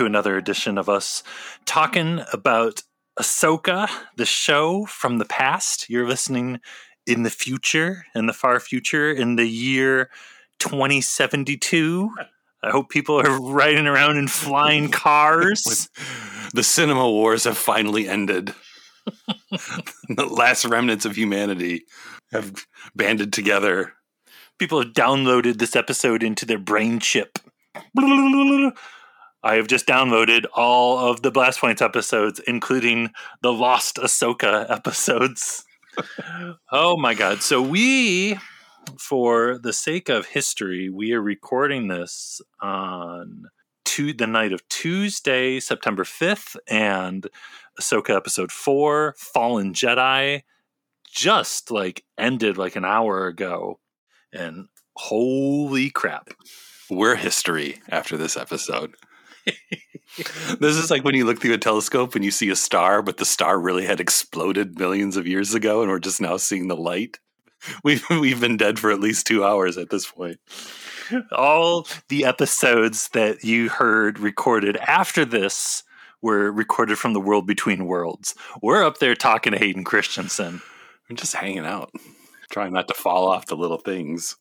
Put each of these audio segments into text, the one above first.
to another edition of us talking about Ahsoka, the show from the past. You're listening in the future, in the far future, in the year 2072. I hope people are riding around in flying cars. the cinema wars have finally ended. the last remnants of humanity have banded together. People have downloaded this episode into their brain chip. I have just downloaded all of the Blast Points episodes, including the Lost Ahsoka episodes. oh my god. So we for the sake of history, we are recording this on to the night of Tuesday, September 5th, and Ahsoka episode 4, Fallen Jedi, just like ended like an hour ago. And holy crap. We're history after this episode. this is like when you look through a telescope and you see a star, but the star really had exploded millions of years ago, and we're just now seeing the light. We've we've been dead for at least two hours at this point. All the episodes that you heard recorded after this were recorded from the world between worlds. We're up there talking to Hayden Christensen. We're just hanging out, trying not to fall off the little things.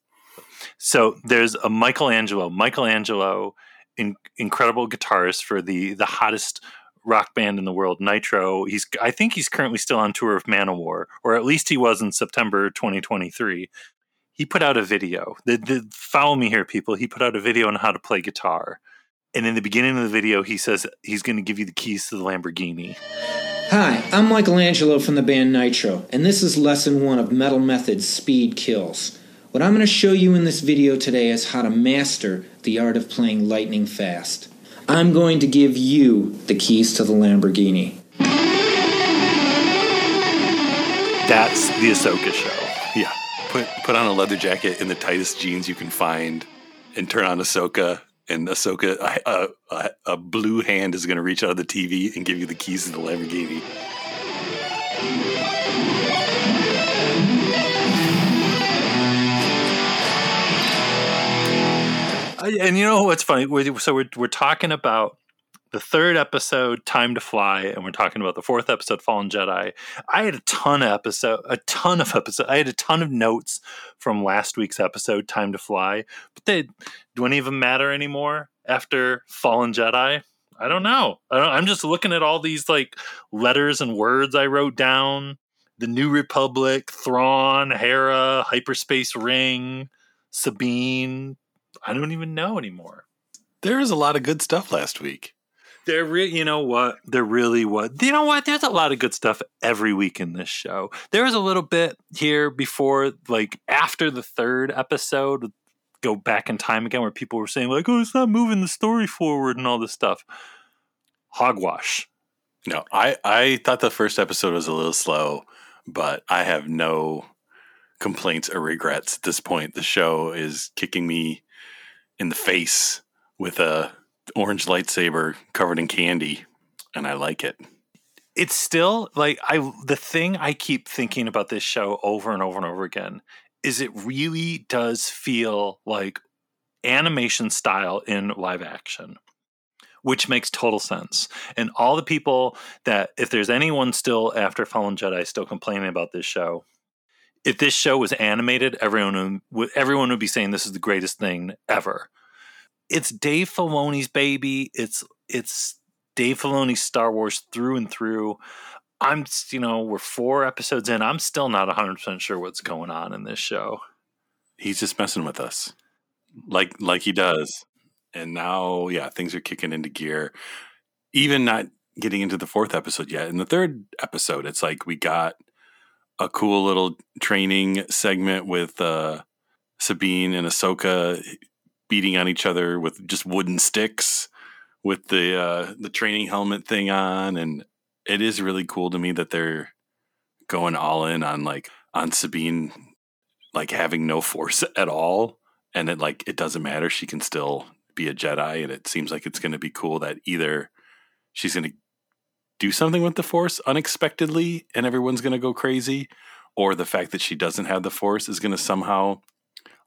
So there's a Michael Angelo. Michelangelo, in, incredible guitarist for the the hottest rock band in the world, Nitro. He's I think he's currently still on tour of Manowar, or at least he was in September 2023. He put out a video. The, the, follow me here, people. He put out a video on how to play guitar. And in the beginning of the video, he says he's going to give you the keys to the Lamborghini. Hi, I'm Michael Angelo from the band Nitro, and this is lesson one of Metal Method's Speed Kills. What I'm going to show you in this video today is how to master the art of playing lightning fast. I'm going to give you the keys to the Lamborghini. That's the Ahsoka show. Yeah. Put put on a leather jacket in the tightest jeans you can find and turn on Ahsoka and Ahsoka, a, a, a blue hand is going to reach out of the TV and give you the keys to the Lamborghini. Uh, and you know what's funny? so we're we're talking about the third episode, Time to Fly, and we're talking about the fourth episode, Fallen Jedi. I had a ton of episode, a ton of episode. I had a ton of notes from last week's episode, Time to Fly, but they do any of them matter anymore after Fallen Jedi? I don't know. I am just looking at all these like letters and words I wrote down. The New Republic, Thrawn, Hera, Hyperspace Ring, Sabine, I don't even know anymore. There was a lot of good stuff last week. There, re- you know what? There really was. You know what? There's a lot of good stuff every week in this show. There was a little bit here before, like after the third episode, go back in time again, where people were saying like, "Oh, it's not moving the story forward" and all this stuff. Hogwash. No, I I thought the first episode was a little slow, but I have no complaints or regrets at this point. The show is kicking me in the face with a orange lightsaber covered in candy, and I like it. It's still like I the thing I keep thinking about this show over and over and over again is it really does feel like animation style in live action which makes total sense. And all the people that, if there's anyone still after Fallen Jedi still complaining about this show, if this show was animated, everyone would everyone would be saying this is the greatest thing ever. It's Dave Filoni's baby. It's it's Dave Filoni's Star Wars through and through. I'm you know we're four episodes in. I'm still not 100 percent sure what's going on in this show. He's just messing with us, like like he does. And now, yeah, things are kicking into gear. Even not getting into the fourth episode yet. In the third episode, it's like we got a cool little training segment with uh, Sabine and Ahsoka beating on each other with just wooden sticks with the uh, the training helmet thing on, and it is really cool to me that they're going all in on like on Sabine like having no force at all, and it like it doesn't matter. She can still be a Jedi, and it seems like it's going to be cool that either she's going to do something with the force unexpectedly and everyone's going to go crazy or the fact that she doesn't have the force is going to somehow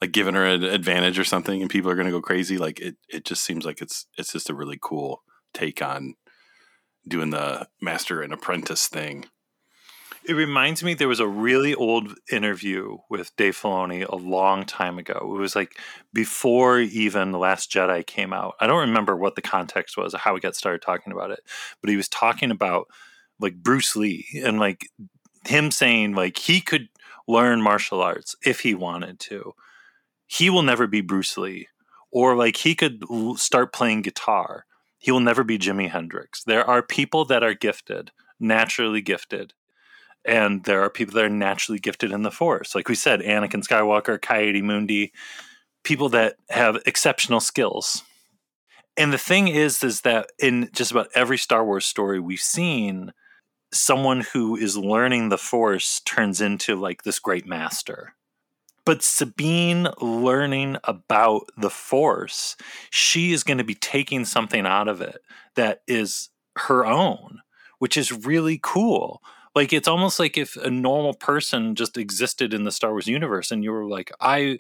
like giving her an advantage or something, and people are going to go crazy. Like it, it just seems like it's it's just a really cool take on doing the master and apprentice thing. It reminds me there was a really old interview with Dave Filoni a long time ago. It was like before even The Last Jedi came out. I don't remember what the context was, or how we got started talking about it, but he was talking about like Bruce Lee and like him saying like he could learn martial arts if he wanted to. He will never be Bruce Lee or like he could start playing guitar. He will never be Jimi Hendrix. There are people that are gifted, naturally gifted and there are people that are naturally gifted in the force like we said anakin skywalker Ki-Adi-Mundi people that have exceptional skills. And the thing is is that in just about every star wars story we've seen someone who is learning the force turns into like this great master. But sabine learning about the force she is going to be taking something out of it that is her own which is really cool like it's almost like if a normal person just existed in the Star Wars universe and you were like, I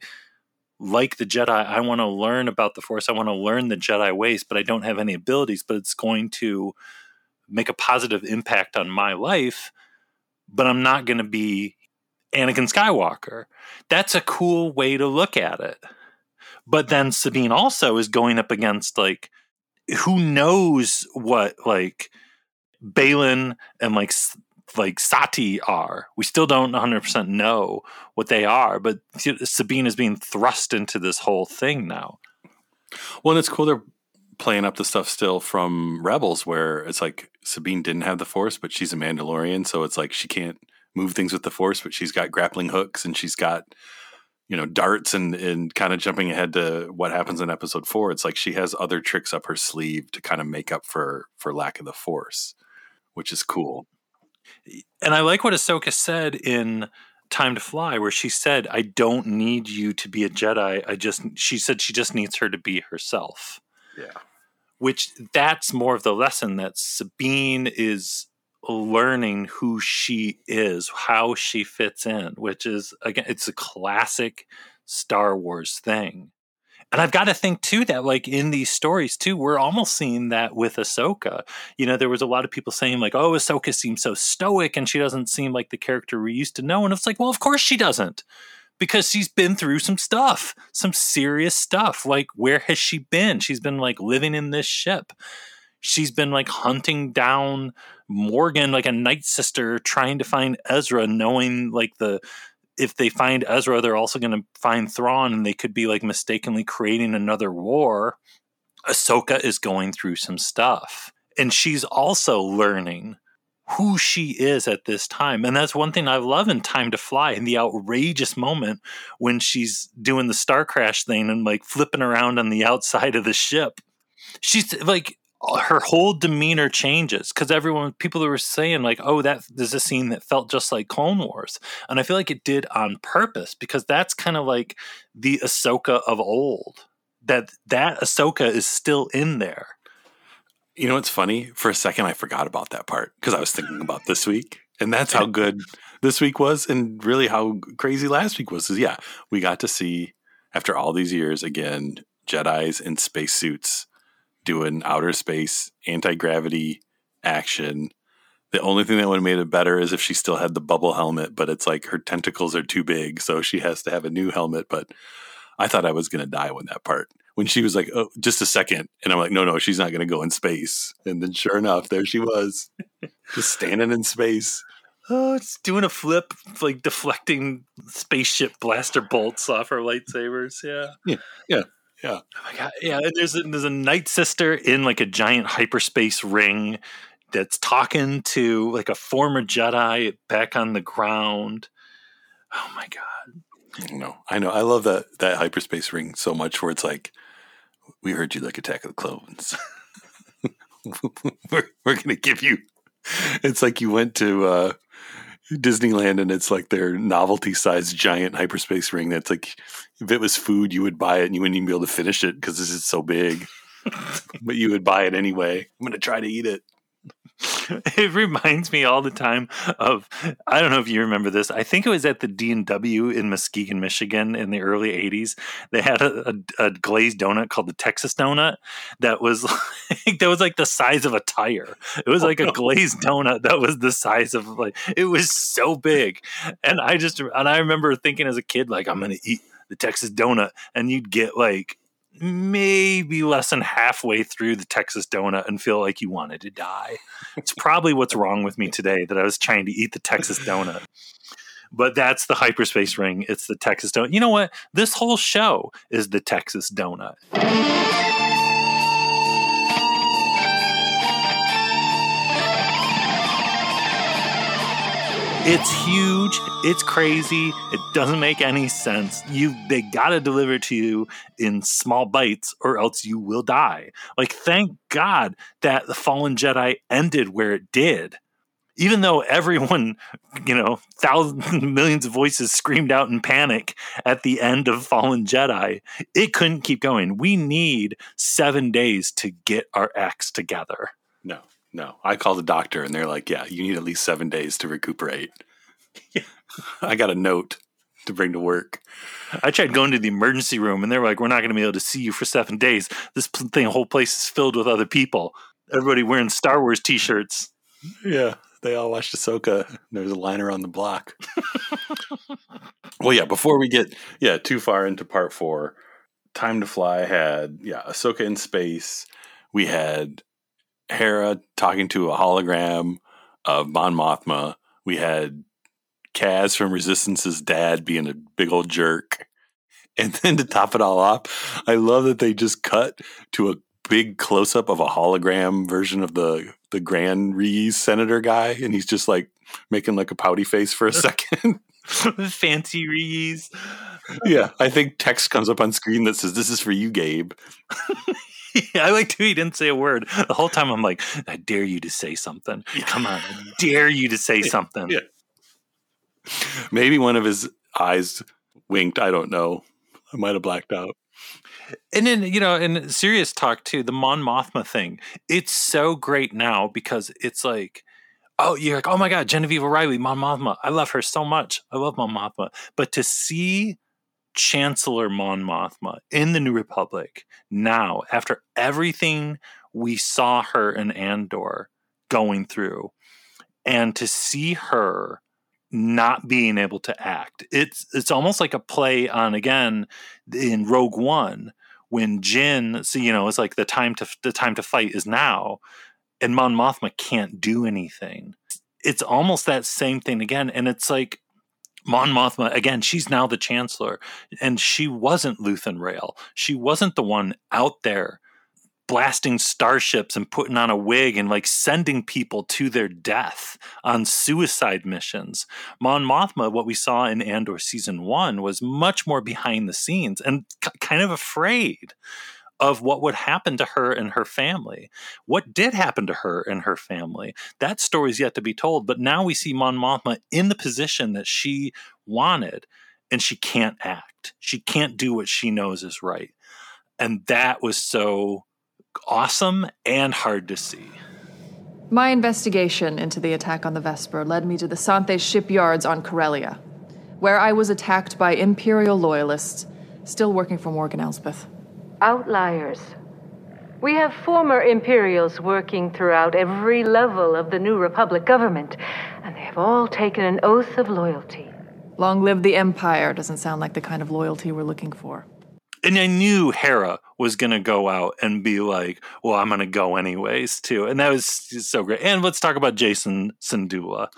like the Jedi, I want to learn about the Force, I want to learn the Jedi ways, but I don't have any abilities, but it's going to make a positive impact on my life, but I'm not going to be Anakin Skywalker. That's a cool way to look at it. But then Sabine also is going up against like who knows what like Baylan and like like Sati are. We still don't 100% know what they are, but Sabine is being thrust into this whole thing now. Well, and it's cool they're playing up the stuff still from Rebels where it's like Sabine didn't have the Force, but she's a Mandalorian, so it's like she can't move things with the Force, but she's got grappling hooks and she's got you know darts and and kind of jumping ahead to what happens in episode 4 it's like she has other tricks up her sleeve to kind of make up for for lack of the force which is cool and I like what Ahsoka said in Time to Fly, where she said, I don't need you to be a Jedi. I just, she said she just needs her to be herself. Yeah. Which that's more of the lesson that Sabine is learning who she is, how she fits in, which is, again, it's a classic Star Wars thing. And I've got to think too that like in these stories too, we're almost seeing that with Ahsoka. You know, there was a lot of people saying like, "Oh, Ahsoka seems so stoic, and she doesn't seem like the character we used to know." And it's like, well, of course she doesn't, because she's been through some stuff, some serious stuff. Like, where has she been? She's been like living in this ship. She's been like hunting down Morgan, like a night sister, trying to find Ezra, knowing like the if they find Ezra, they're also going to find Thrawn, and they could be like mistakenly creating another war. Ahsoka is going through some stuff, and she's also learning who she is at this time. And that's one thing I love in Time to Fly in the outrageous moment when she's doing the star crash thing and like flipping around on the outside of the ship. She's like her whole demeanor changes because everyone people were saying like oh that there's a scene that felt just like clone wars and i feel like it did on purpose because that's kind of like the ahsoka of old that that ahsoka is still in there. You know what's funny? For a second i forgot about that part because i was thinking about this week and that's how good this week was and really how crazy last week was is yeah we got to see after all these years again jedis in spacesuits doing outer space anti gravity action. The only thing that would have made it better is if she still had the bubble helmet, but it's like her tentacles are too big, so she has to have a new helmet. But I thought I was going to die when that part, when she was like, "Oh, just a second. and I'm like, "No, no, she's not going to go in space." And then, sure enough, there she was, just standing in space. Oh, it's doing a flip, like deflecting spaceship blaster bolts off her lightsabers. Yeah, yeah, yeah. Yeah. Oh my god. Yeah. There's a, there's a night sister in like a giant hyperspace ring that's talking to like a former Jedi back on the ground. Oh my god. No, I know. I love that that hyperspace ring so much. Where it's like, we heard you like Attack of the Clones. we're we're gonna give you. It's like you went to uh, Disneyland and it's like their novelty sized giant hyperspace ring that's like if it was food you would buy it and you wouldn't even be able to finish it because this is so big. but you would buy it anyway. I'm gonna try to eat it. it reminds me all the time of I don't know if you remember this. I think it was at the D and W in Muskegon, Michigan, in the early '80s. They had a, a, a, glazed donut called the Texas donut that was like, that was like the size of a tire. It was like a glazed donut that was the size of like it was so big, and I just and I remember thinking as a kid like I'm gonna eat the Texas donut, and you'd get like maybe less than halfway through the Texas donut and feel like you wanted to die. It's probably what's wrong with me today that I was trying to eat the Texas donut. But that's the hyperspace ring. It's the Texas donut. You know what? This whole show is the Texas donut. It's huge. It's crazy. It doesn't make any sense. You they gotta deliver to you in small bites, or else you will die. Like, thank God that the Fallen Jedi ended where it did. Even though everyone, you know, thousands, millions of voices screamed out in panic at the end of Fallen Jedi, it couldn't keep going. We need seven days to get our acts together. No. No, I called the doctor and they're like, yeah, you need at least seven days to recuperate. Yeah. I got a note to bring to work. I tried going to the emergency room and they were like, we're not going to be able to see you for seven days. This thing, whole place is filled with other people. Everybody wearing Star Wars t shirts. Yeah, they all watched Ahsoka. There's a liner on the block. well, yeah, before we get yeah too far into part four, Time to Fly had yeah Ahsoka in space. We had Hera talking to a hologram of Mon Mothma. We had Kaz from Resistance's dad being a big old jerk. And then to top it all off, I love that they just cut to a big close up of a hologram version of the the Grand Rees senator guy, and he's just like making like a pouty face for a second. Fancy Rees. yeah, I think text comes up on screen that says, "This is for you, Gabe." I like to. He didn't say a word the whole time. I'm like, I dare you to say something. Come on, I dare you to say something. Yeah. Maybe one of his eyes winked. I don't know. I might have blacked out. And then, you know, in serious talk too, the Mon Mothma thing, it's so great now because it's like, oh, you're like, oh my God, Genevieve O'Reilly, Mon Mothma. I love her so much. I love Mon Mothma. But to see Chancellor Mon Mothma in the New Republic now, after everything we saw her in Andor going through, and to see her not being able to act, it's it's almost like a play on again in Rogue One when Jyn, so you know, it's like the time to the time to fight is now, and Mon Mothma can't do anything. It's almost that same thing again, and it's like Mon Mothma, again, she's now the chancellor, and she wasn't Luthen Rael. She wasn't the one out there blasting starships and putting on a wig and like sending people to their death on suicide missions. Mon Mothma, what we saw in Andor season one, was much more behind the scenes and k- kind of afraid of what would happen to her and her family. What did happen to her and her family? That story is yet to be told. But now we see Mon Mothma in the position that she wanted, and she can't act. She can't do what she knows is right. And that was so awesome and hard to see. My investigation into the attack on the Vesper led me to the Santhe shipyards on Corellia, where I was attacked by Imperial loyalists still working for Morgan Elsbeth outliers. We have former Imperials working throughout every level of the New Republic government, and they have all taken an oath of loyalty. Long live the Empire doesn't sound like the kind of loyalty we're looking for. And I knew Hera was going to go out and be like, well, I'm going to go anyways, too. And that was so great. And let's talk about Jacen Syndulla.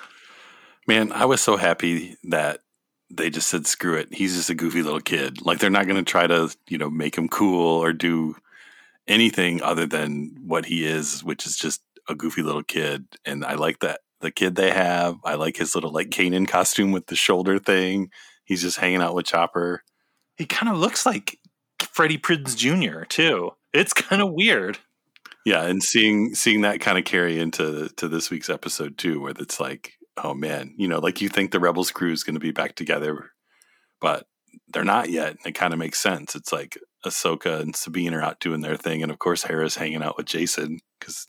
Man, I was so happy that they just said screw it. He's just a goofy little kid. Like they're not going to try to you know make him cool or do anything other than what he is which is just a goofy little kid. And i like that the kid they have. I like his little like Kanan costume with the shoulder thing. He's just hanging out with chopper. He kind of looks like freddie prinze jr too. It's kind of weird. Yeah and seeing seeing that kind of carry into to this week's episode too where it's like oh man, you know, like you think the Rebels crew is going to be back together, but they're not yet. And It kind of makes sense. It's like Ahsoka and Sabine are out doing their thing, and of course Hera's hanging out with Jacen because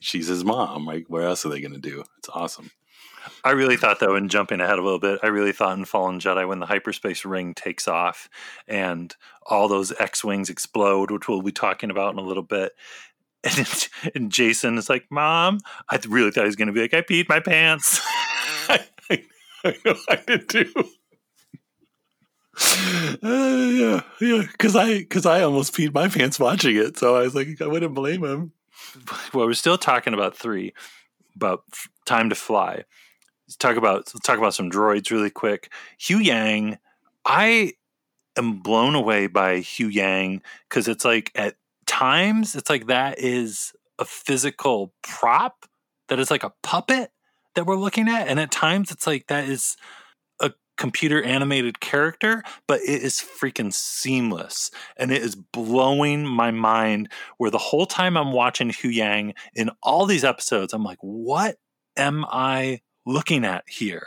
she's his mom. Like, what else are they going to do? It's awesome. I really thought, though, in jumping ahead a little bit, I really thought in Fallen Jedi when the hyperspace ring takes off and all those X Wings explode, which we'll be talking about in a little bit. And, and Jacen is like, Mom, I really thought he was going to be like, I peed my pants. I, I, I know I did too. Uh, yeah, yeah, because I because I almost peed my pants watching it, so I was like, I wouldn't blame him. well, we're still talking about three, about time to fly. Let's talk about let's talk about some droids really quick. Huyang, I am blown away by Huyang because it's like at times it's like that is a physical prop that is like a puppet that we're looking at, and at times it's like that is a computer animated character, but it is freaking seamless and it is blowing my mind. Where the whole time I'm watching Huyang in all these episodes, I'm like, what am I looking at here?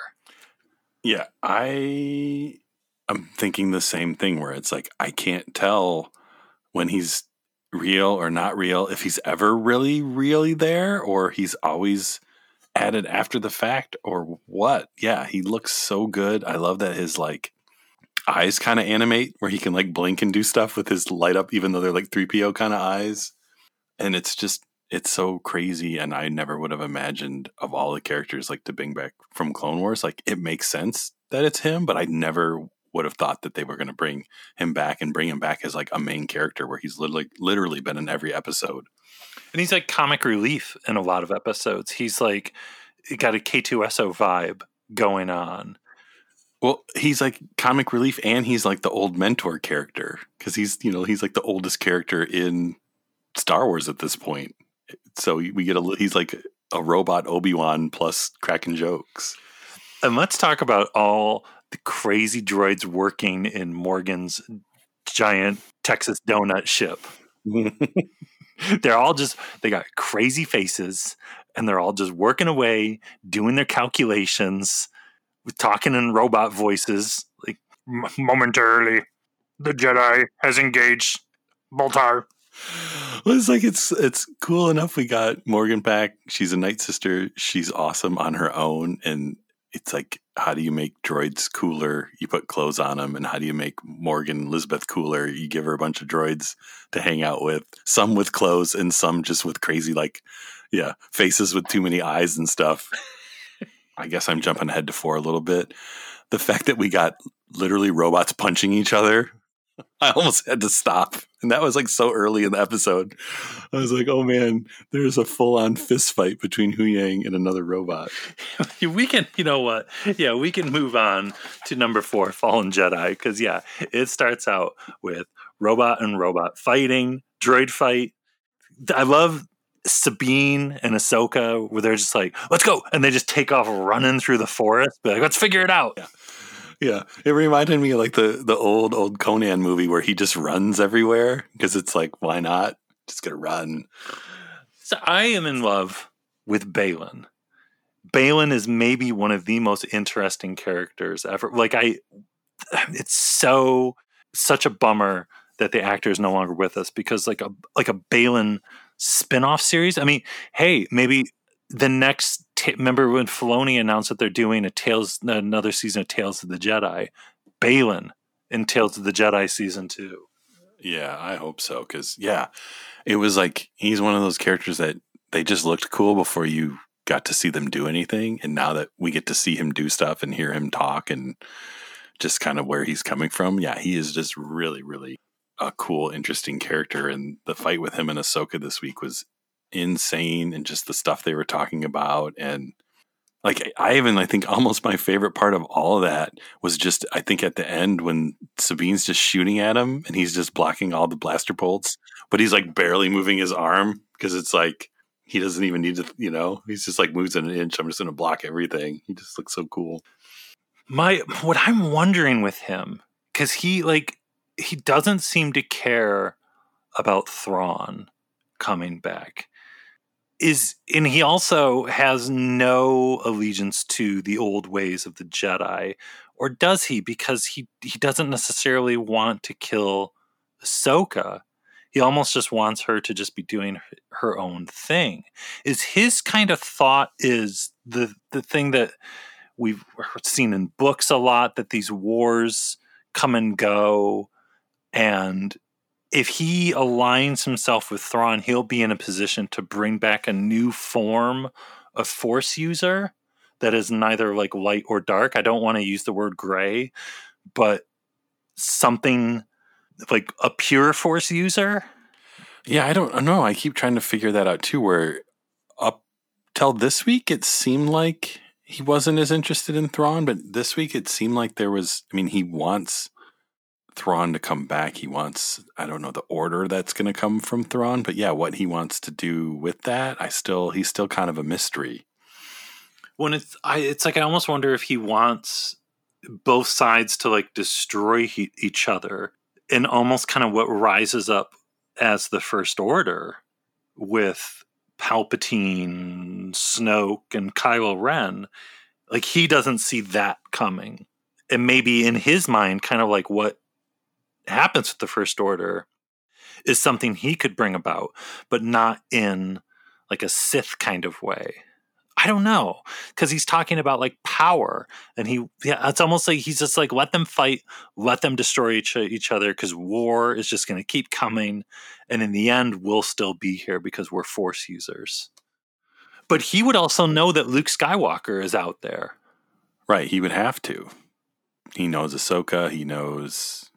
Yeah, I I'm thinking the same thing where it's like I can't tell when he's real or not real, if he's ever really, really there, or he's always added after the fact, or what. Yeah, he looks so good. I love that his like eyes kind of animate where he can like blink and do stuff with his light up, even though they're like 3PO kind of eyes. And it's just it's so crazy and I never would have imagined of all the characters like to bring back from Clone Wars. Like it makes sense that it's him, but I never would have thought that they were going to bring him back and bring him back as like a main character where he's literally literally been in every episode. And he's like comic relief in a lot of episodes. He's like got a K2SO vibe going on. Well, he's like comic relief and he's like the old mentor character because he's, you know, he's like the oldest character in Star Wars at this point. So we get a, he's like a robot Obi Wan plus cracking jokes. And let's talk about all the crazy droids working in Morgan's giant Texas donut ship. they're all just they got crazy faces and they're all just working away doing their calculations talking in robot voices like momentarily the jedi has engaged Baltar. Well, it's like it's it's cool enough we got Morgan back. She's a night sister. She's awesome on her own and it's like how do you make droids cooler? You put clothes on them, and how do you make Morgan Elsbeth cooler? You give her a bunch of droids to hang out with, some with clothes and some just with crazy like, yeah, faces with too many eyes and stuff. I guess I'm jumping ahead to four a little bit. The fact that we got literally robots punching each other I almost had to stop. And that was like so early in the episode. I was like, oh man, there's a full on fist fight between Huyang and another robot. we can, you know what? Yeah, we can move on to number four, Fallen Jedi. Because, yeah, it starts out with robot and robot fighting, droid fight. I love Sabine and Ahsoka where they're just like, let's go. And they just take off running through the forest. Like, let's figure it out. Yeah. Yeah, it reminded me like the the old old Conan movie where he just runs everywhere because it's like, why not? Just gonna run. So I am in love with Baylan. Baylan is maybe one of the most interesting characters ever. Like I, it's so such a bummer that the actor is no longer with us because like a like a Baylan spin-off series. I mean, hey, maybe the next t- remember when Filoni announced that they're doing a Tales another season of Tales of the Jedi, Baylan in Tales of the Jedi season two. Yeah, I hope so because yeah, it was like he's one of those characters that they just looked cool before you got to see them do anything, and now that we get to see him do stuff and hear him talk and just kind of where he's coming from, yeah, he is just really, really a cool, interesting character. And the fight with him and Ahsoka this week was insane and just the stuff they were talking about and like I even I think almost my favorite part of all of that was just I think at the end when Sabine's just shooting at him and he's just blocking all the blaster bolts, but he's like barely moving his arm because it's like he doesn't even need to, you know, he's just like moves an inch. I'm just to block everything. He just looks so cool. My what I'm wondering with him because he like he doesn't seem to care about Thrawn coming back is and he also has no allegiance to the old ways of the Jedi, or does he? Because he he doesn't necessarily want to kill Ahsoka. He almost just wants her to just be doing her own thing. Is his kind of thought is the the thing that we've seen in books a lot that these wars come and go and if he aligns himself with Thrawn, he'll be in a position to bring back a new form of force user that is neither like light or dark. I don't want to use the word gray, but something like a pure force user. Yeah, I don't know. I keep trying to figure that out too. Where up till this week, it seemed like he wasn't as interested in Thrawn, but this week it seemed like there was. I mean, he wants Thrawn to come back. He wants, I don't know, the order that's going to come from Thrawn, but yeah, what he wants to do with that, I still, he's still kind of a mystery. When it's, I, it's like I almost wonder if he wants both sides to like destroy he, each other, and almost kind of what rises up as the First Order with Palpatine, Snoke, and Kylo Ren. Like he doesn't see that coming and maybe in his mind, kind of like what happens with the first order is something he could bring about, but not in like a Sith kind of way. I don't know because he's talking about like power, and he yeah, it's almost like he's just like let them fight, let them destroy each each other because war is just going to keep coming, and in the end, we'll still be here because we're Force users. But he would also know that Luke Skywalker is out there, right? He would have to. He knows Ahsoka. He knows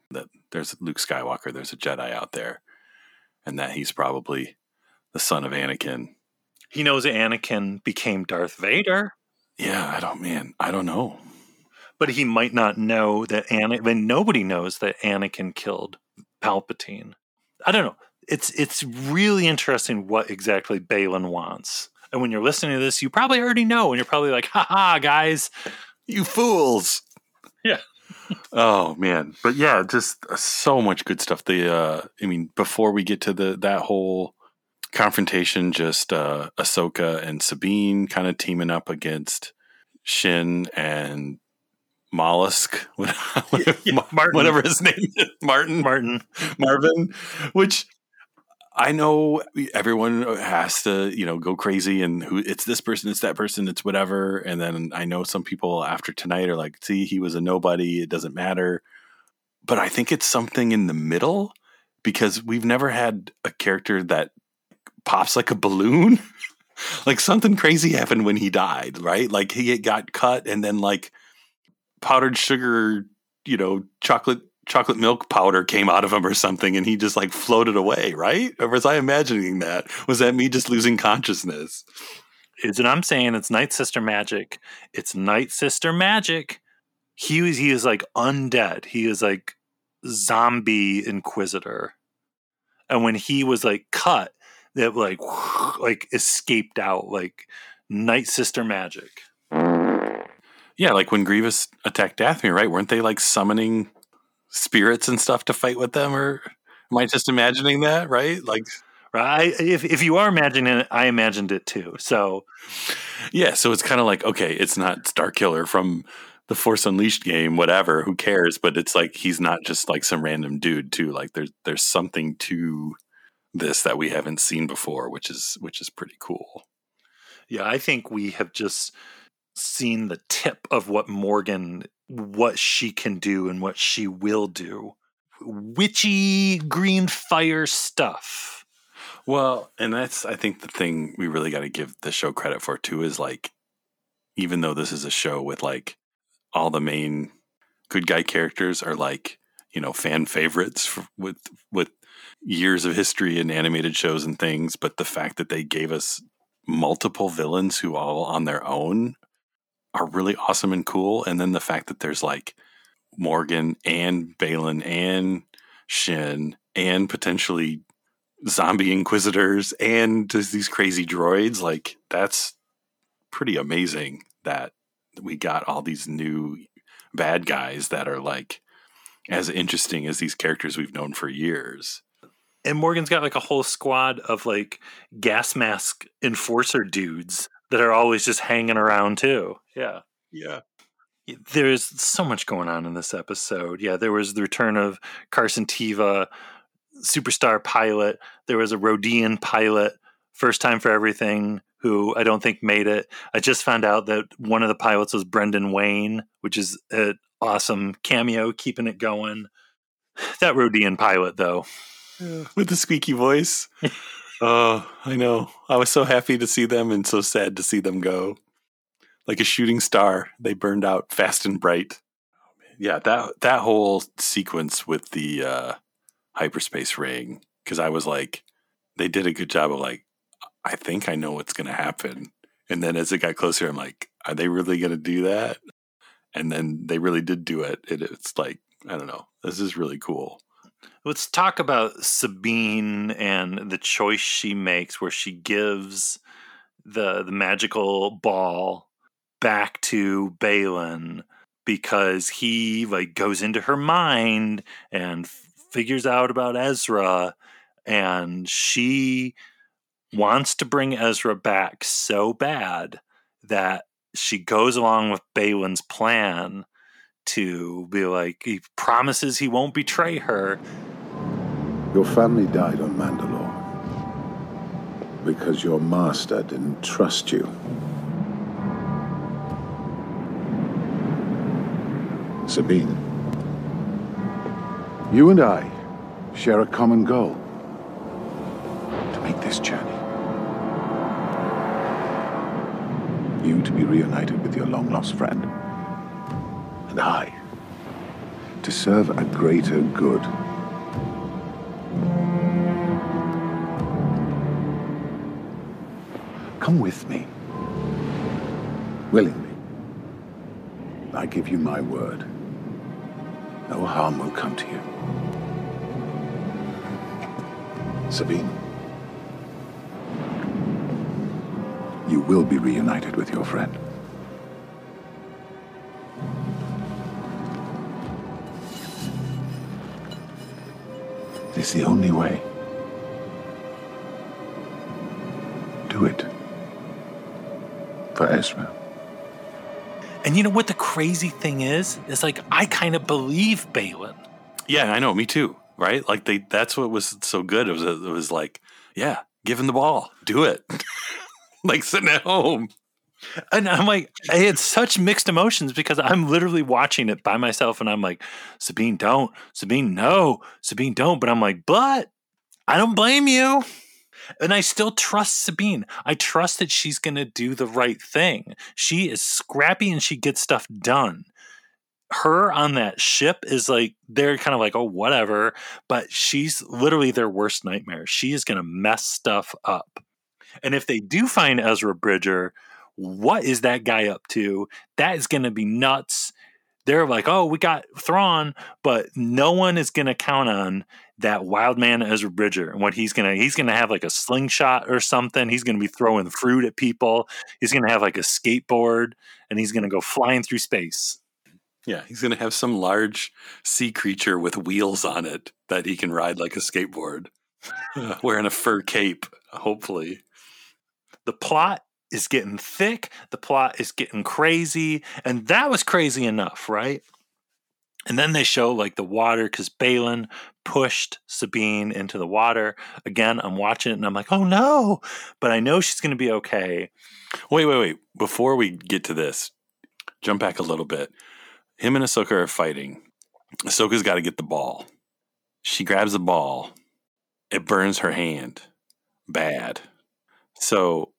there's Luke Skywalker, there's a Jedi out there, and that he's probably the son of Anakin. He knows Anakin became Darth Vader. Yeah, I don't, man, I don't know. But he might not know that Anakin, nobody knows that Anakin killed Palpatine. I don't know. It's it's really interesting what exactly Baylan wants. And when you're listening to this, you probably already know, and you're probably like, "Ha ha, guys, you fools!" Yeah oh man, but yeah, just uh, so much good stuff. The uh, I mean, before we get to the that whole confrontation, just uh, Ahsoka and Sabine kind of teaming up against Shin and Mollusk, yeah, whatever his name is, Martin, Martin, Marvin, which I know everyone has to, you know, go crazy and who it's this person, it's that person, it's whatever. And then I know some people after tonight are like, see, he was a nobody, it doesn't matter. But I think it's something in the middle because we've never had a character that pops like a balloon. like something crazy happened when he died, right? Like he got cut and then like powdered sugar, you know, chocolate chocolate milk powder came out of him or something and he just like floated away, right? Or was I imagining that? Was that me just losing consciousness? Is it I'm saying it's Night Sister magic. It's Night Sister magic. He was he is like undead. He is like zombie inquisitor. And when he was like cut, that like like escaped out like Night Sister magic. Yeah, like when Grievous attacked Dathomir, right? Weren't they like summoning spirits and stuff to fight with them, or am I just imagining that? Right, like. Right. If if you are imagining it, I imagined it too. So, yeah. So it's kind of like okay, it's not Star Killer from the Force Unleashed game, whatever. Who cares? But it's like he's not just like some random dude too. Like there's there's something to this that we haven't seen before, which is which is pretty cool. Yeah, I think we have just seen the tip of what Morgan what she can do and what she will do. Witchy green fire stuff. Well, and that's I think the thing we really got to give the show credit for too is like even though this is a show with like all the main good guy characters are like, you know, fan favorites for, with with years of history in animated shows and things, but the fact that they gave us multiple villains who all on their own are really awesome and cool. And then the fact that there's like Morgan and Baylan and Shin and potentially zombie inquisitors and these crazy droids, like that's pretty amazing that we got all these new bad guys that are like as interesting as these characters we've known for years. And Morgan's got like a whole squad of like gas mask enforcer dudes that are always just hanging around too. Yeah. Yeah. There's so much going on in this episode. Yeah, there was the return of Carson Teva, superstar pilot. There was a Rodian pilot, first time for everything, who I don't think made it. I just found out that one of the pilots was Brendan Wayne, which is an awesome cameo, keeping it going. That Rodian pilot, though, with the squeaky voice. oh, I know. I was so happy to see them and so sad to see them go. Like a shooting star, they burned out fast and bright. Yeah, that that whole sequence with the uh, hyperspace ring, because I was like, they did a good job of like, I think I know what's going to happen. And then as it got closer, I'm like, are they really going to do that? And then they really did do it. it. It's like, I don't know. This is really cool. Let's talk about Sabine and the choice she makes, where she gives the the magical ball back to Baylan because he like goes into her mind and figures out about Ezra and she wants to bring Ezra back so bad that she goes along with Baylan's plan to be like he promises he won't betray her. Your family died on Mandalore because your master didn't trust you. Sabine, you and I share a common goal to make this journey. You to be reunited with your long lost friend, and to serve a greater good. Come with me. Willingly. I give you my word. No harm will come to you. Sabine. You will be reunited with your friend. It's the only way. Do it. For Ezra. And you know what the crazy thing is? Is like I kind of believe Baylan. Yeah, I know. Me too. Right? Like they. That's what was so good. It was. It was like, yeah, give him the ball. Do it. like sitting at home. And I'm like, I had such mixed emotions because I'm literally watching it by myself, and I'm like, Sabine, don't. Sabine, no. Sabine, don't. But I'm like, but I don't blame you. And I still trust Sabine. I trust that she's going to do the right thing. She is scrappy and she gets stuff done. Her on that ship is like, they're kind of like, oh, whatever. But she's literally their worst nightmare. She is going to mess stuff up. And if they do find Ezra Bridger, what is that guy up to? That is going to be nuts. They're like, oh, we got Thrawn, but no one is going to count on that wild man Ezra Bridger and what he's gonna he's gonna have like a slingshot or something. He's gonna be throwing fruit at people. He's gonna have like a skateboard and he's gonna go flying through space. Yeah, he's gonna have some large sea creature with wheels on it that he can ride like a skateboard, wearing a fur cape. Hopefully, the plot is getting thick. The plot is getting crazy, and that was crazy enough, right? And then they show like the water because Baylan pushed Sabine into the water. Again, I'm watching it and I'm like, oh no, but I know she's going to be okay. Wait, wait, wait. Before we get to this, jump back a little bit. Him and Ahsoka are fighting. Ahsoka's got to get the ball. She grabs the ball. It burns her hand. Bad. So,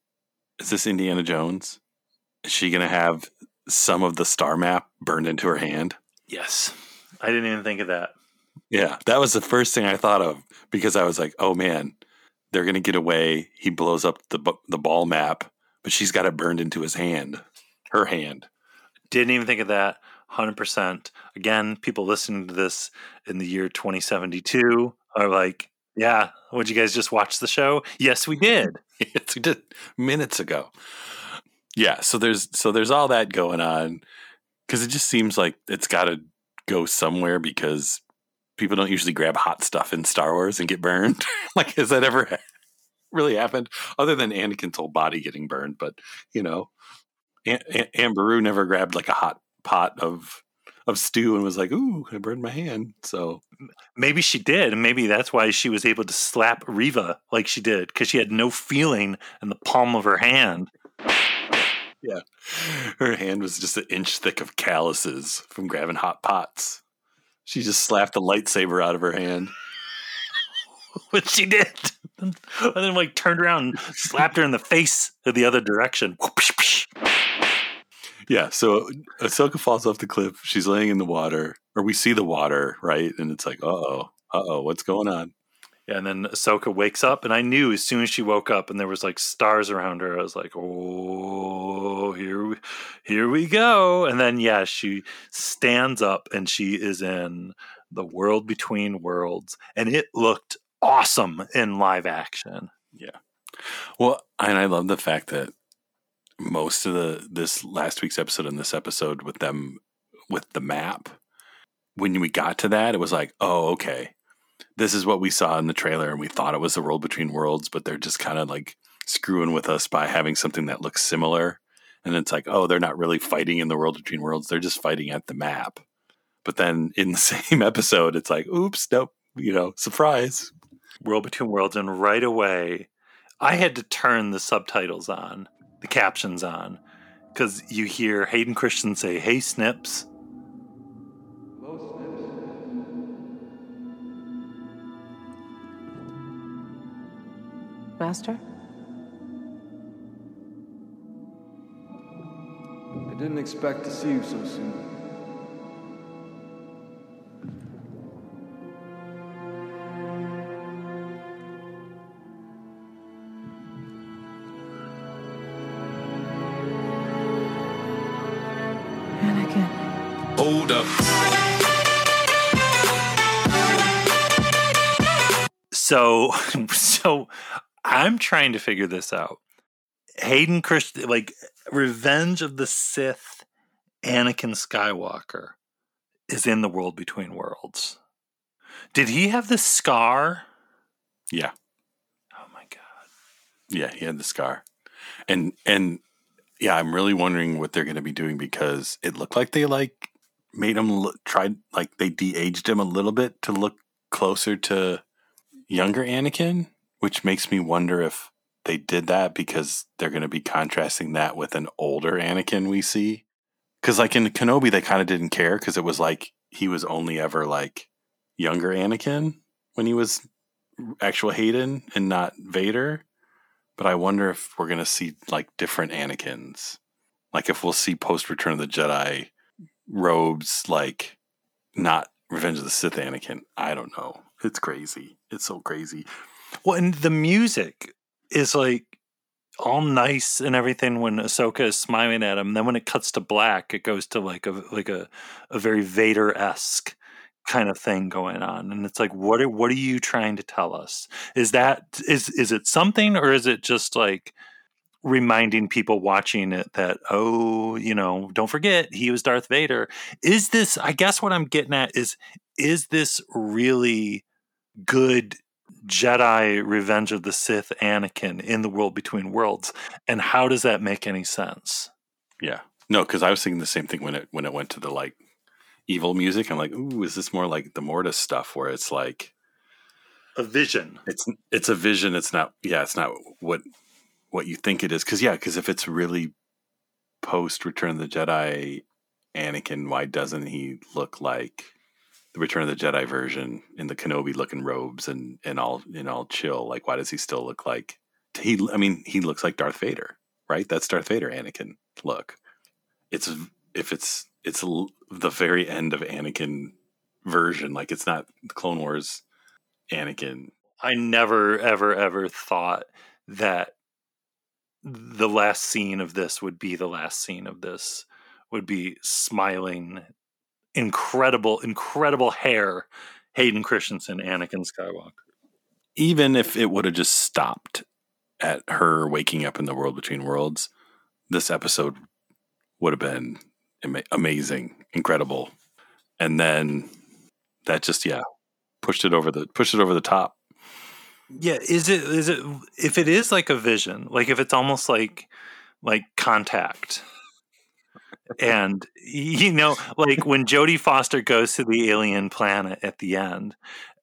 is this Indiana Jones? Is she going to have some of the star map burned into her hand? Yes. I didn't even think of that. Yeah, that was the first thing I thought of because I was like, "Oh man, they're going to get away." He blows up the the ball map, but she's got it burned into his hand, her hand. Didn't even think of that. 100%. Again, people listening to this in the year 2072 are like, "Yeah, would you guys just watch the show?" Yes, we did. yes, we did minutes ago. Yeah, so there's so there's all that going on because it just seems like it's got to go somewhere because people don't usually grab hot stuff in Star Wars and get burned. like, has that ever really happened? Other than Anakin's whole body getting burned, but you know, Aunt, Aunt, Aunt Beru never grabbed like a hot pot of of stew and was like, "Ooh, I burned my hand." So maybe she did, and maybe that's why she was able to slap Reva like she did because she had no feeling in the palm of her hand. Yeah, her hand was just an inch thick of calluses from grabbing hot pots. She just slapped the lightsaber out of her hand. Which she did, and then like turned around and slapped her in the face in the other direction. Yeah, so Ahsoka falls off the cliff. She's laying in the water, or we see the water, right? And it's like, uh oh, uh oh, what's going on? Yeah, and then Ahsoka wakes up, and I knew as soon as she woke up, and there was like stars around her. I was like, "Oh, here, we, here we go!" And then, yeah, she stands up, and she is in the world between worlds, and it looked awesome in live action. Yeah, well, and I love the fact that most of the this last week's episode and this episode with them with the map. When we got to that, it was like, oh, okay. This is what we saw in the trailer and we thought it was the world between worlds but they're just kind of like screwing with us by having something that looks similar. And it's like oh they're not really fighting in the world between worlds. They're just fighting at the map. But then in the same episode it's like oops nope you know surprise. World between worlds and right away i had to turn the subtitles on the captions on because you hear hayden Christensen say hey snips Master? I didn't expect to see you so soon. So, so I'm trying to figure this out. Hayden Christ, like Revenge of the Sith, Anakin Skywalker is in the world between worlds. Did he have the scar? Yeah. Oh my god. Yeah, he had the scar. And and yeah, I'm really wondering what they're going to be doing because it looked like they like made him look, tried like they de-aged him a little bit to look closer to younger Anakin, which makes me wonder if they did that because they're going to be contrasting that with an older Anakin we see. Because, like in Kenobi, they kind of didn't care because it was like he was only ever like younger Anakin when he was actual Hayden and not Vader. But I wonder if we're going to see like different Anakins. Like if we'll see post Return of the Jedi robes, like not Revenge of the Sith Anakin. I don't know. It's crazy. It's so crazy. Well, and the music is like all nice and everything when Ahsoka is smiling at him. Then when it cuts to black, it goes to like a like a, a very Vader esque kind of thing going on. And it's like, what are what are you trying to tell us? Is that is is it something or is it just like reminding people watching it that oh you know don't forget he was darth vader is this i guess what i'm getting at is is this really good Jedi Revenge of the Sith Anakin in the world between worlds? And how does that make any sense? Yeah. No, because I was thinking the same thing when it when it went to the like evil music. I'm like, ooh, is this more like the Mortis stuff where it's like a vision? It's it's a vision. It's not. Yeah, it's not what what you think it is. Because yeah, because if it's really post Return of the Jedi Anakin, why doesn't he look like the Return of the Jedi version in the Kenobi looking robes and and all and all chill? Like, why does he still look like he? I mean, he looks like Darth Vader, right? That's Darth Vader Anakin look. It's if it's it's the very end of Anakin version. Like, it's not the Clone Wars Anakin. I never, ever, ever thought that the last scene of this would be the last scene of this would be smiling incredible incredible hair hayden christensen anakin skywalker. Even if it would have just stopped at her waking up in the world between worlds this episode would have been ama- amazing incredible. And then that just yeah pushed it over the pushed it over the top. Yeah is it is it if it is like a vision like if it's almost like like contact and you know, like when Jodie Foster goes to the alien planet at the end,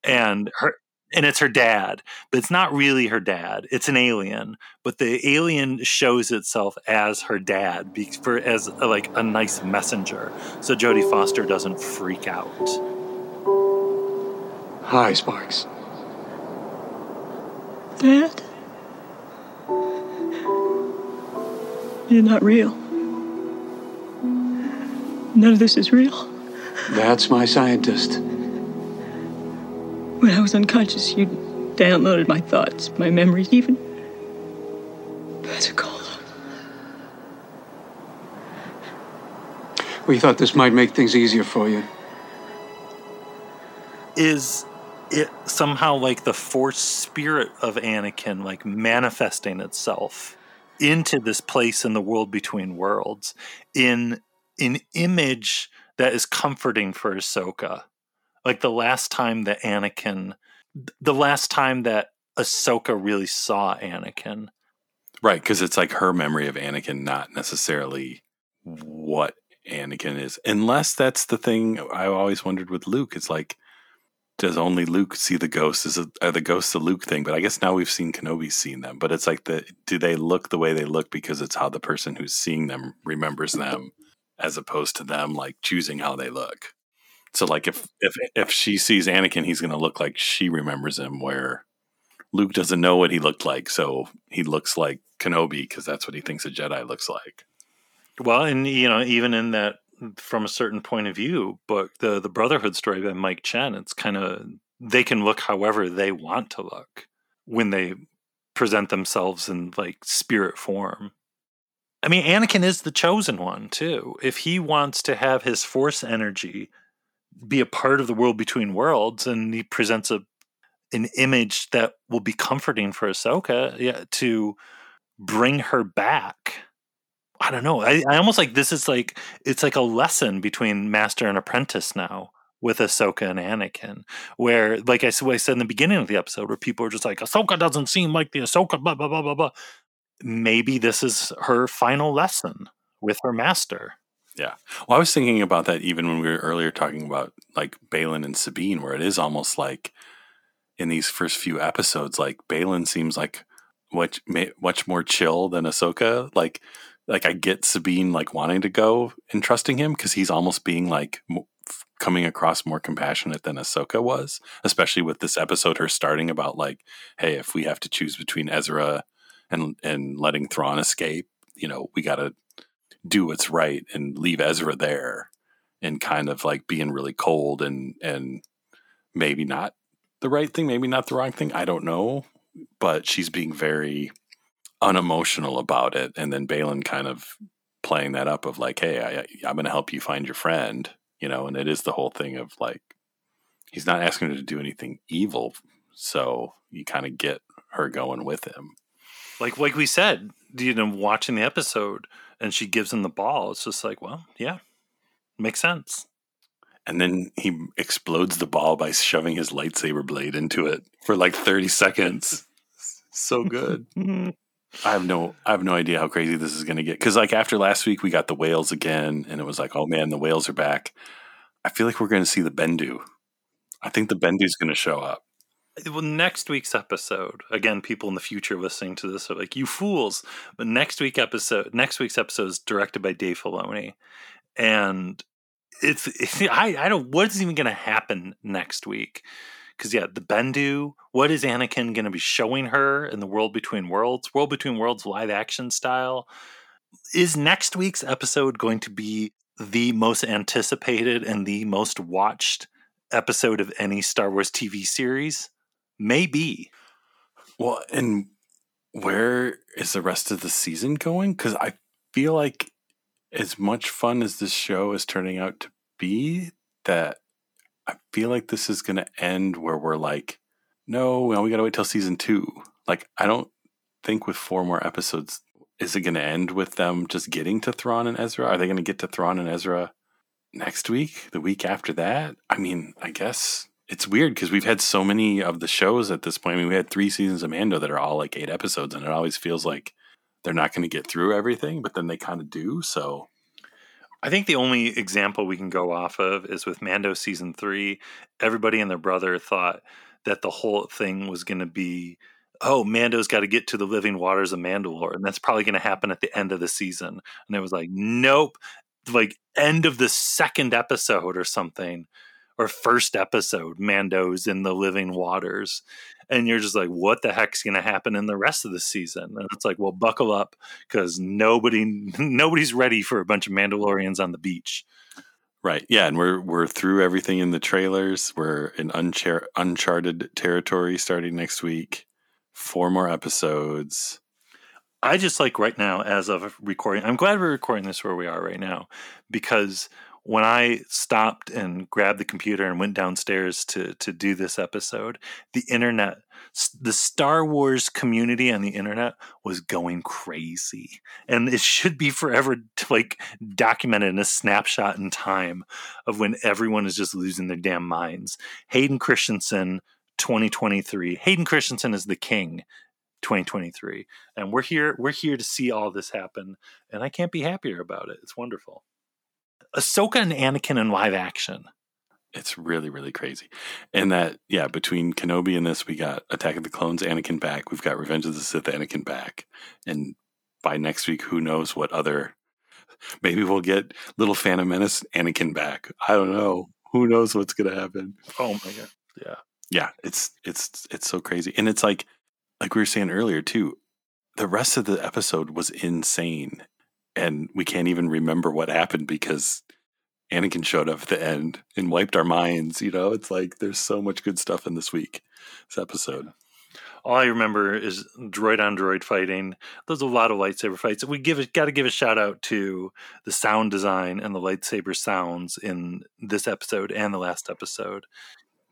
and her and it's her dad, but it's not really her dad. It's an alien, but the alien shows itself as her dad be- for as a, like a nice messenger, so Jodie Foster doesn't freak out. Hi, Sparks. Dad? You're not real. None of this is real. That's my scientist. When I was unconscious, you downloaded my thoughts, my memories, even Pensacola. We thought this might make things easier for you. Is it somehow like the force spirit of Anakin like manifesting itself into this place in the world between worlds in an image that is comforting for Ahsoka? Like the last time that Anakin, the last time that Ahsoka really saw Anakin. Right, because it's like her memory of Anakin, not necessarily what Anakin is. Unless that's the thing I always wondered with Luke. It's like, does only Luke see the ghosts? Is it, are the ghosts a Luke thing? But I guess now we've seen Kenobi seeing them. But it's like the do they look the way they look because it's how the person who's seeing them remembers them, as opposed to them like choosing how they look. So like if hmm. if if she sees Anakin, he's going to look like she remembers him. Where Luke doesn't know what he looked like, so he looks like Kenobi because that's what he thinks a Jedi looks like. Well, and you know, even in that, from a certain point of view, book the the Brotherhood story by Mike Chen, it's kind of they can look however they want to look when they present themselves in like spirit form. I mean, Anakin is the chosen one too. If he wants to have his force energy be a part of the world between worlds, and he presents a an image that will be comforting for Ahsoka yeah, to bring her back. I don't know. I, I almost like this is like it's like a lesson between master and apprentice now with Ahsoka and Anakin, where like I, I said in the beginning of the episode, where people are just like Ahsoka doesn't seem like the Ahsoka, blah blah blah blah blah. Maybe this is her final lesson with her master. Yeah. Well, I was thinking about that even when we were earlier talking about like Baylan and Sabine, where it is almost like in these first few episodes, like Baylan seems like much much more chill than Ahsoka. Like, like I get Sabine like wanting to go and trusting him because he's almost being like coming across more compassionate than Ahsoka was, especially with this episode, her starting about like, hey, if we have to choose between Ezra and and letting Thrawn escape, you know, we got to do what's right and leave Ezra there and kind of like being really cold and and maybe not the right thing, maybe not the wrong thing. I don't know, but she's being very unemotional about it. And then Baylan kind of playing that up of like, hey, I, I'm going to help you find your friend, you know. And it is the whole thing of like, he's not asking her to do anything evil, so you kind of get her going with him. Like like we said, you know, watching the episode, and she gives him the ball. It's just like, well, yeah, makes sense. And then he explodes the ball by shoving his lightsaber blade into it for like 30 seconds. so good. I have no I have no idea how crazy this is going to get cuz like after last week we got the whales again and it was like oh man the whales are back. I feel like we're going to see the Bendu. I think the Bendu's going to show up well, next week's episode, again, people in the future listening to this are like, you fools. But next week episode, next week's episode is directed by Dave Filoni. And it's, it's I, I don't, what is even going to happen next week? Because, yeah, the Bendu, what is Anakin going to be showing her in the World Between Worlds? World Between Worlds live action style. Is next week's episode going to be the most anticipated and the most watched episode of any Star Wars TV series? Maybe. Well, and where is the rest of the season going? Because I feel like as much fun as this show is turning out to be, that I feel like this is going to end where we're like, no, we got to wait till season two. Like, I don't think with four more episodes, is it going to end with them just getting to Thrawn and Ezra? Are they going to get to Thrawn and Ezra next week? The week after that? I mean, I guess it's weird because we've had so many of the shows at this point. I mean, we had three seasons of Mando that are all like eight episodes, and it always feels like they're not going to get through everything, but then they kind of do. So, I think the only example we can go off of is with Mando season three. Everybody and their brother thought that the whole thing was going to be, oh, Mando's got to get to the living waters of Mandalore, and that's probably going to happen at the end of the season. And it was like, nope, like end of the second episode or something, or first episode, Mando's in the living waters. And you're just like, what the heck's going to happen in the rest of the season? And it's like, well, buckle up because nobody, nobody's ready for a bunch of Mandalorians on the beach. Right. Yeah, and we're we're through everything in the trailers. We're in unchar- uncharted territory starting next week. Four more episodes. I just like right now, as of recording, I'm glad we're recording this where we are right now because when I stopped and grabbed the computer and went downstairs to to do this episode, the internet, the Star Wars community on the internet was going crazy, and it should be forever like documented in a snapshot in time of when everyone is just losing their damn minds. Hayden Christensen, 2023. Hayden Christensen is the king. 2023 and we're here we're here to see all this happen and i can't be happier about it it's wonderful Ahsoka and Anakin in live action. It's really, really crazy. And that, yeah, between Kenobi and this, we got Attack of the Clones, Anakin back. We've got Revenge of the Sith, Anakin back. And by next week, who knows what other. Maybe we'll get Little Phantom Menace, Anakin back. I don't know. Who knows what's going to happen? Oh my god! Yeah, yeah. It's it's it's so crazy, and it's like like we were saying earlier too. The rest of the episode was insane, and we can't even remember what happened because Anakin showed up at the end and wiped our minds. You know, it's like there's so much good stuff in this week, this episode. All I remember is droid on droid fighting. There's a lot of lightsaber fights. We give it, got to give a shout out to the sound design and the lightsaber sounds in this episode and the last episode.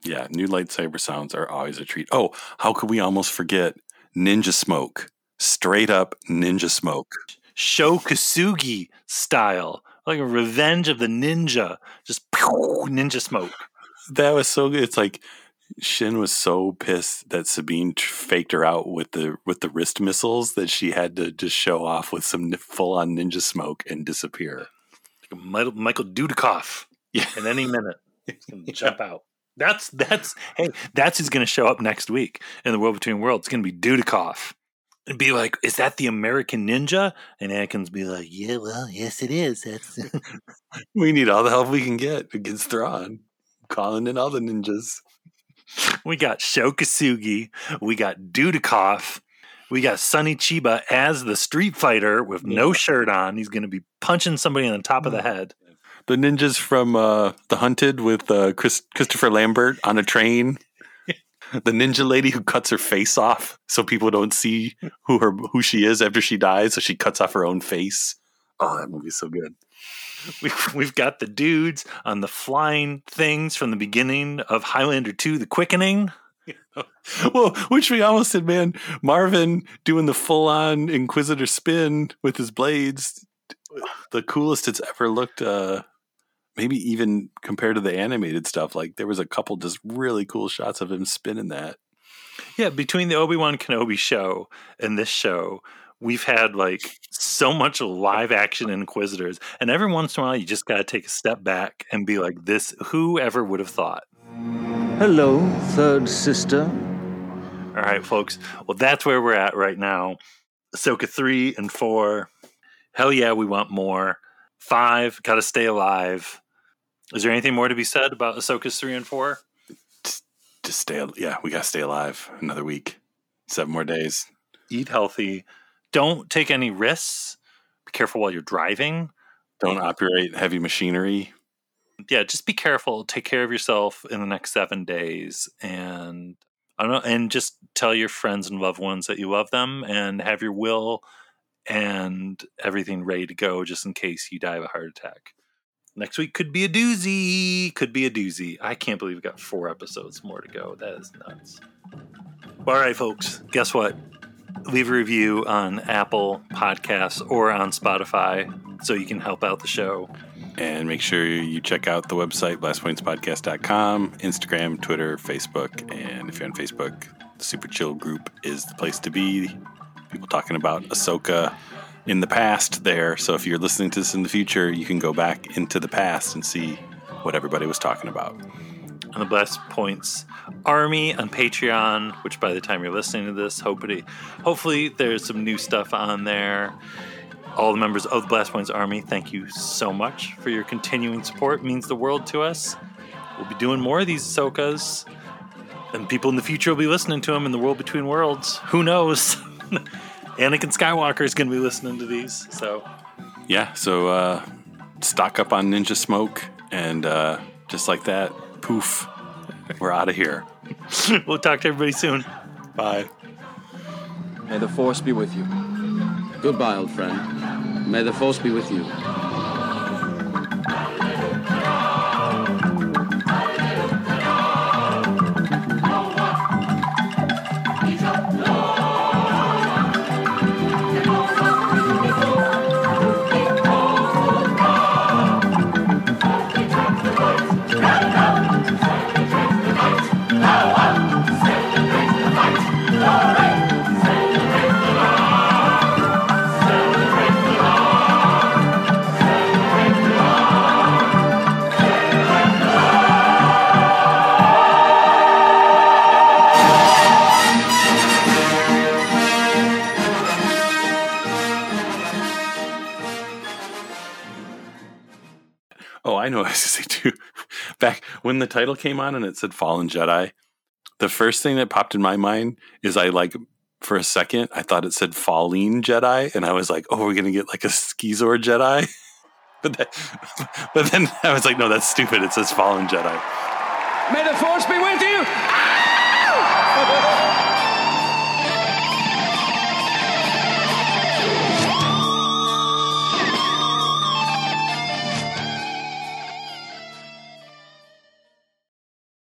Yeah, new lightsaber sounds are always a treat. Oh, how could we almost forget Ninja Smoke? Straight up Ninja Smoke. Sho Kosugi style, like a Revenge of the Ninja, just pew, ninja smoke. That was so good. It's like Shin was so pissed that Sabine faked her out with the with the wrist missiles that she had to just show off with some full on ninja smoke and disappear. Like Michael, Michael Dudikoff. Yeah, in any minute, he's gonna yeah. jump out. That's that's hey, that's who's gonna show up next week in the World Between Worlds. It's gonna be Dudikoff and be like, "Is that the American Ninja?" And Anakin's be like, "Yeah, well, yes, it is. That's we need all the help we can get against Thrawn, calling in all the ninjas. We got Sho Kosugi, we got Dudikoff, we got Sonny Chiba as the Street Fighter with yeah. no shirt on. He's going to be punching somebody on the top of the mm. head. The ninjas from uh, The Hunted with uh, Chris- Christopher Lambert on a train the ninja lady who cuts her face off so people don't see who her who she is after she dies. So she cuts off her own face. Oh, that movie's so good. We've, we've got the dudes on the flying things from the beginning of Highlander 2, The Quickening. well, which we almost said, man, Marvin doing the full on Inquisitor spin with his blades. The coolest it's ever looked uh, maybe even compared to the animated stuff, like there was a couple just really cool shots of him spinning that. Yeah, between the Obi Wan Kenobi show and this show, we've had like so much live action Inquisitors, and every once in a while, you just got to take a step back and be like, "This, whoever would have thought." Hello, third sister. All right, folks. Well, that's where we're at right now. Ahsoka three and four. Hell yeah, we want more. Five, got to stay alive. Is there anything more to be said about Ahsoka's three and four? Just, just stay. Yeah, we got to stay alive another week, seven more days. Eat healthy. Don't take any risks. Be careful while you're driving. Don't operate heavy machinery. Yeah, just be careful. Take care of yourself in the next seven days, and I don't know. And just tell your friends and loved ones that you love them, and have your will and everything ready to go, just in case you die of a heart attack. Next week could be a doozy. Could be a doozy. I can't believe we got four episodes more to go. That is nuts. All right, folks. Guess what? Leave a review on Apple Podcasts or on Spotify so you can help out the show. And make sure you check out the website, blastpointspodcast.com, Instagram, Twitter, Facebook. And if you're on Facebook, the Super Chill group is the place to be. People talking about Ahsoka in the past there. So if you're listening to this in the future, you can go back into the past and see what everybody was talking about. on the Blast Points Army on Patreon, which by the time you're listening to this, hopefully, hopefully there's some new stuff on there. All the members of the Blast Points Army, thank you so much for your continuing support. It means the world to us. We'll be doing more of these Ahsokas, and people in the future will be listening to them in the world between worlds. Who knows? Anakin Skywalker is going to be listening to these, so Yeah, so uh, stock up on Ninja Smoke, and uh, just like that, poof, we're out of here. we'll talk to everybody soon. Bye. May the Force be with you. Goodbye, old friend. May the Force be with you. When the title came on and it said Fallen Jedi, the first thing that popped in my mind is I like, for a second, I thought it said Falling Jedi, and I was like, oh, we're going to get like a Skizor Jedi. But, that, but then I was like, no, that's stupid. It says Fallen Jedi. May the Force be with you!